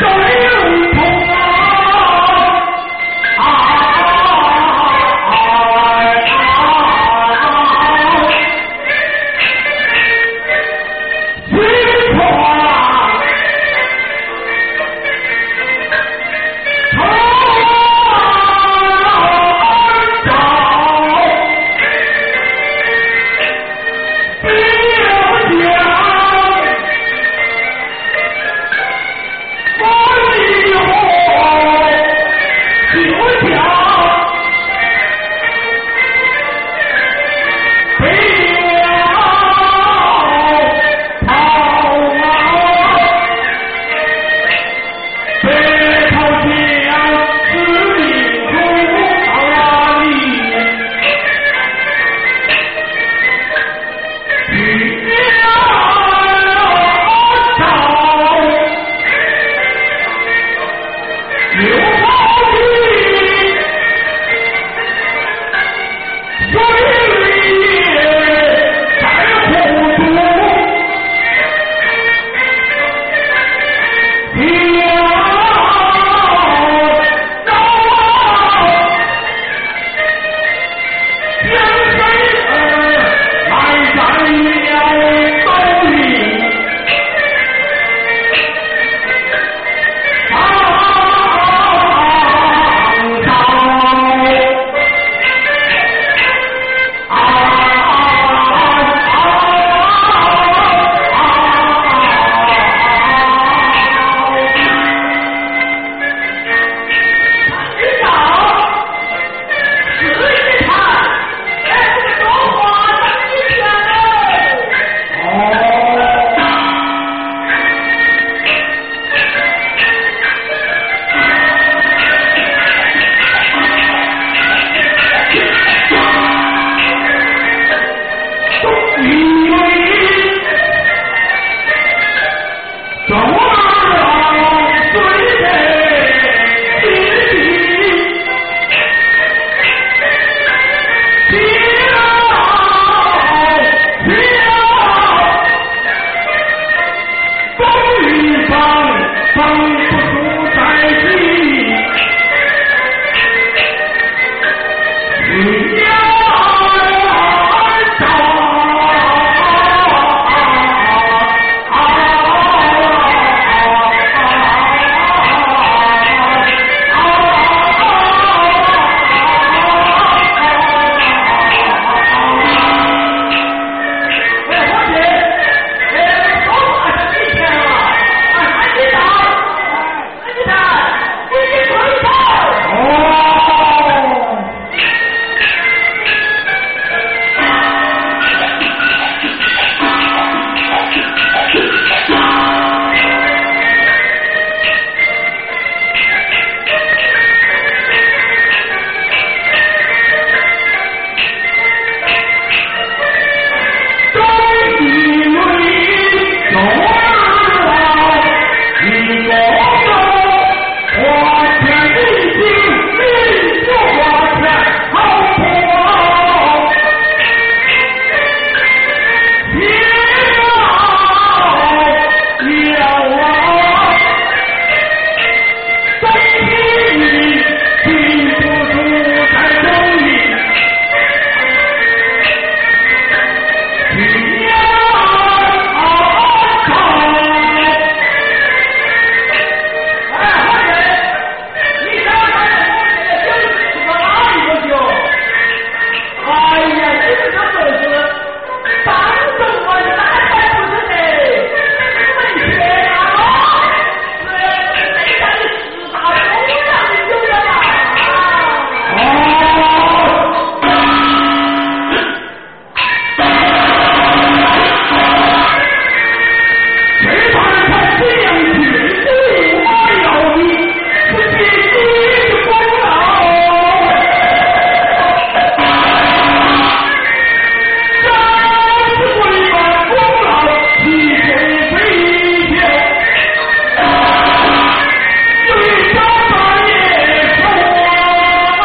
Sorry!